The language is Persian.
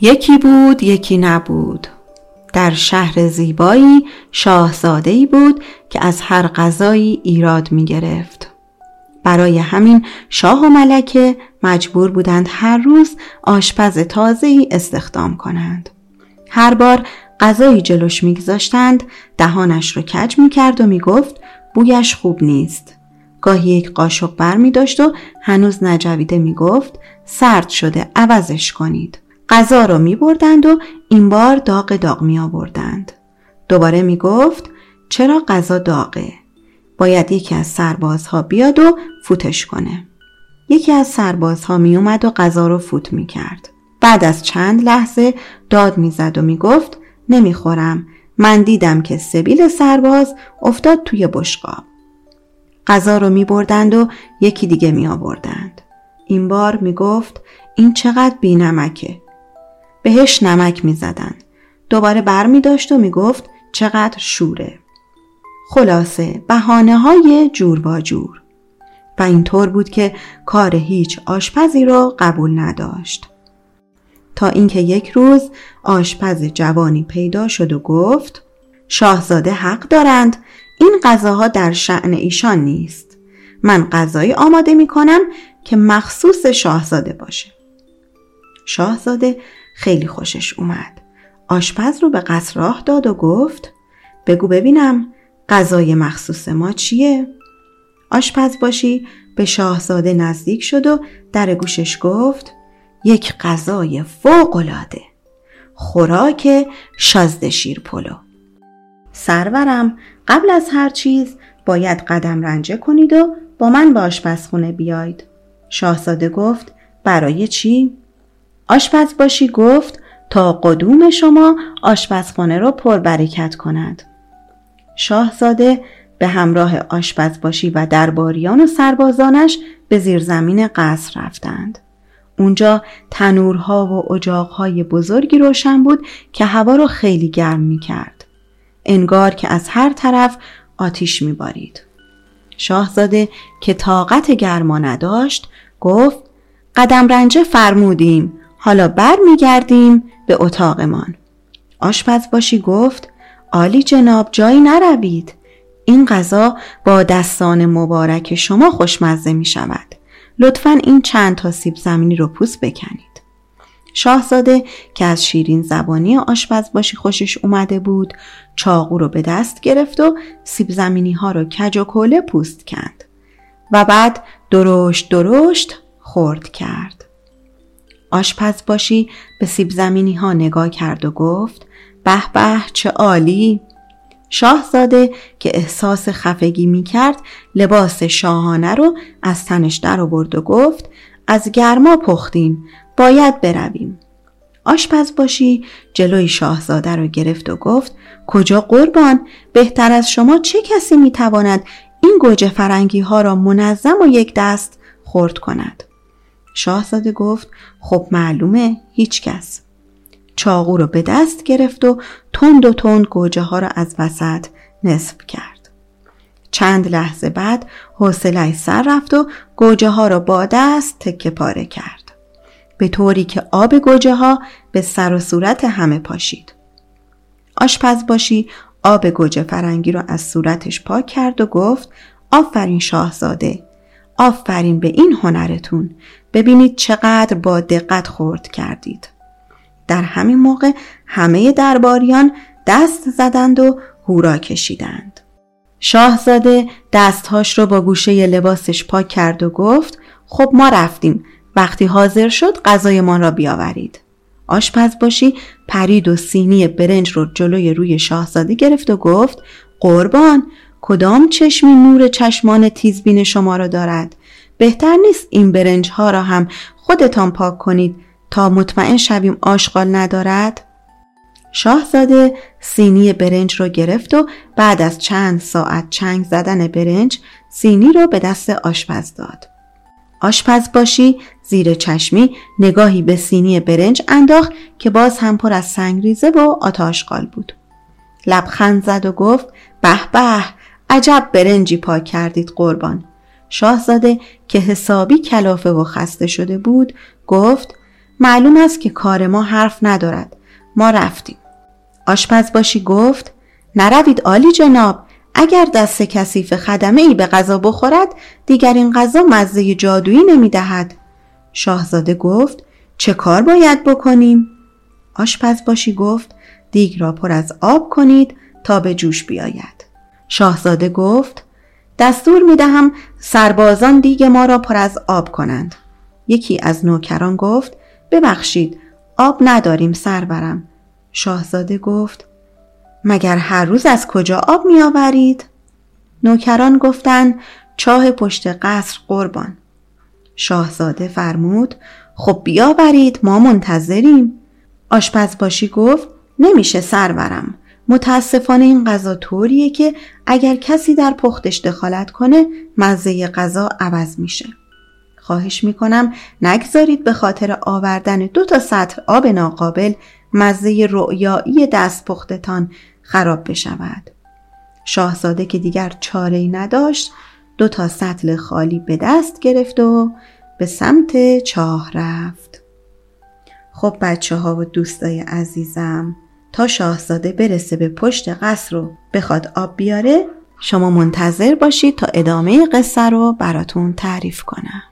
یکی بود یکی نبود در شهر زیبایی شاهزادهی بود که از هر غذایی ایراد می گرفت. برای همین شاه و ملکه مجبور بودند هر روز آشپز تازه‌ای استخدام کنند. هر بار غذایی جلوش میگذاشتند دهانش رو کج می‌کرد و می‌گفت بویش خوب نیست. گاهی یک قاشق بر می داشت و هنوز نجویده می گفت سرد شده عوضش کنید. غذا رو می بردند و این بار داغ داغ می آوردند. دوباره می گفت چرا غذا داغه؟ باید یکی از سربازها بیاد و فوتش کنه. یکی از سربازها می اومد و غذا رو فوت می کرد. بعد از چند لحظه داد می زد و می گفت نمی خورم. من دیدم که سبیل سرباز افتاد توی بشقاب. غذا رو می بردند و یکی دیگه می آوردند. این بار می گفت این چقدر بی نمکه. بهش نمک می زدن. دوباره بر می داشت و می گفت چقدر شوره. خلاصه بهانه های جور با جور. و اینطور بود که کار هیچ آشپزی را قبول نداشت. تا اینکه یک روز آشپز جوانی پیدا شد و گفت شاهزاده حق دارند این غذاها در شعن ایشان نیست. من غذایی آماده می کنم که مخصوص شاهزاده باشه. شاهزاده خیلی خوشش اومد. آشپز رو به قصر راه داد و گفت بگو ببینم غذای مخصوص ما چیه؟ آشپز باشی به شاهزاده نزدیک شد و در گوشش گفت یک غذای فوقالعاده خوراک شازده شیر پلو سرورم قبل از هر چیز باید قدم رنجه کنید و با من به آشپزخونه بیاید. شاهزاده گفت برای چی؟ آشپز باشی گفت تا قدوم شما آشپزخانه را پربرکت کند. شاهزاده به همراه آشپز باشی و درباریان و سربازانش به زیرزمین قصر رفتند. اونجا تنورها و اجاقهای بزرگی روشن بود که هوا را خیلی گرم می کرد. انگار که از هر طرف آتیش میبارید. شاهزاده که طاقت گرما نداشت گفت قدم رنجه فرمودیم حالا بر میگردیم به اتاقمان. آشپز باشی گفت عالی جناب جایی نروید. این غذا با دستان مبارک شما خوشمزه می شود. لطفا این چند تا سیب زمینی رو پوست بکنید. شاهزاده که از شیرین زبانی آشپز باشی خوشش اومده بود چاقو رو به دست گرفت و سیب زمینی ها رو کج و کوله پوست کند و بعد درشت درشت خورد کرد. آشپز باشی به سیب زمینی ها نگاه کرد و گفت به به چه عالی. شاهزاده که احساس خفگی می کرد لباس شاهانه رو از تنش در آورد و گفت از گرما پختیم باید برویم. آشپز باشی جلوی شاهزاده رو گرفت و گفت کجا قربان؟ بهتر از شما چه کسی می‌تواند این گوجه فرنگی ها را منظم و یک دست خورد کند؟ شاهزاده گفت خب معلومه هیچ کس. چاقو رو به دست گرفت و تند و تند گوجه ها را از وسط نصف کرد. چند لحظه بعد حوصله سر رفت و گوجه ها را با دست تکه پاره کرد. به طوری که آب گوجه ها به سر و صورت همه پاشید. آشپز باشی آب گوجه فرنگی رو از صورتش پاک کرد و گفت آفرین شاهزاده آفرین به این هنرتون ببینید چقدر با دقت خورد کردید. در همین موقع همه درباریان دست زدند و هورا کشیدند. شاهزاده دستهاش رو با گوشه لباسش پاک کرد و گفت خب ما رفتیم وقتی حاضر شد غذایمان را بیاورید. آشپز باشی پرید و سینی برنج رو جلوی روی شاهزاده گرفت و گفت قربان کدام چشمی نور چشمان تیزبین شما را دارد؟ بهتر نیست این برنج ها را هم خودتان پاک کنید تا مطمئن شویم آشغال ندارد؟ شاهزاده سینی برنج را گرفت و بعد از چند ساعت چنگ زدن برنج سینی رو به دست آشپز داد. آشپز باشی زیر چشمی نگاهی به سینی برنج انداخت که باز هم پر از سنگریزه و آتاشقال بود. لبخند زد و گفت به به عجب برنجی پاک کردید قربان. شاهزاده که حسابی کلافه و خسته شده بود گفت معلوم است که کار ما حرف ندارد ما رفتیم آشپز باشی گفت نروید عالی جناب اگر دست کثیف خدمه ای به غذا بخورد دیگر این غذا مزه جادویی نمی دهد. شاهزاده گفت چه کار باید بکنیم؟ آشپز باشی گفت دیگ را پر از آب کنید تا به جوش بیاید. شاهزاده گفت دستور می دهم سربازان دیگ ما را پر از آب کنند. یکی از نوکران گفت ببخشید آب نداریم سرورم. شاهزاده گفت مگر هر روز از کجا آب می آورید؟ نوکران گفتند چاه پشت قصر قربان. شاهزاده فرمود خب بیاورید ما منتظریم. آشپز باشی گفت نمیشه سرورم. متاسفانه این غذا طوریه که اگر کسی در پختش دخالت کنه مزه غذا عوض میشه. خواهش می‌کنم نگذارید به خاطر آوردن دو تا سطر آب ناقابل مزه رؤیایی دست پختتان خراب بشود. شاهزاده که دیگر چاره نداشت دو تا سطل خالی به دست گرفت و به سمت چاه رفت. خب بچه ها و دوستای عزیزم تا شاهزاده برسه به پشت قصر رو بخواد آب بیاره شما منتظر باشید تا ادامه قصه رو براتون تعریف کنم.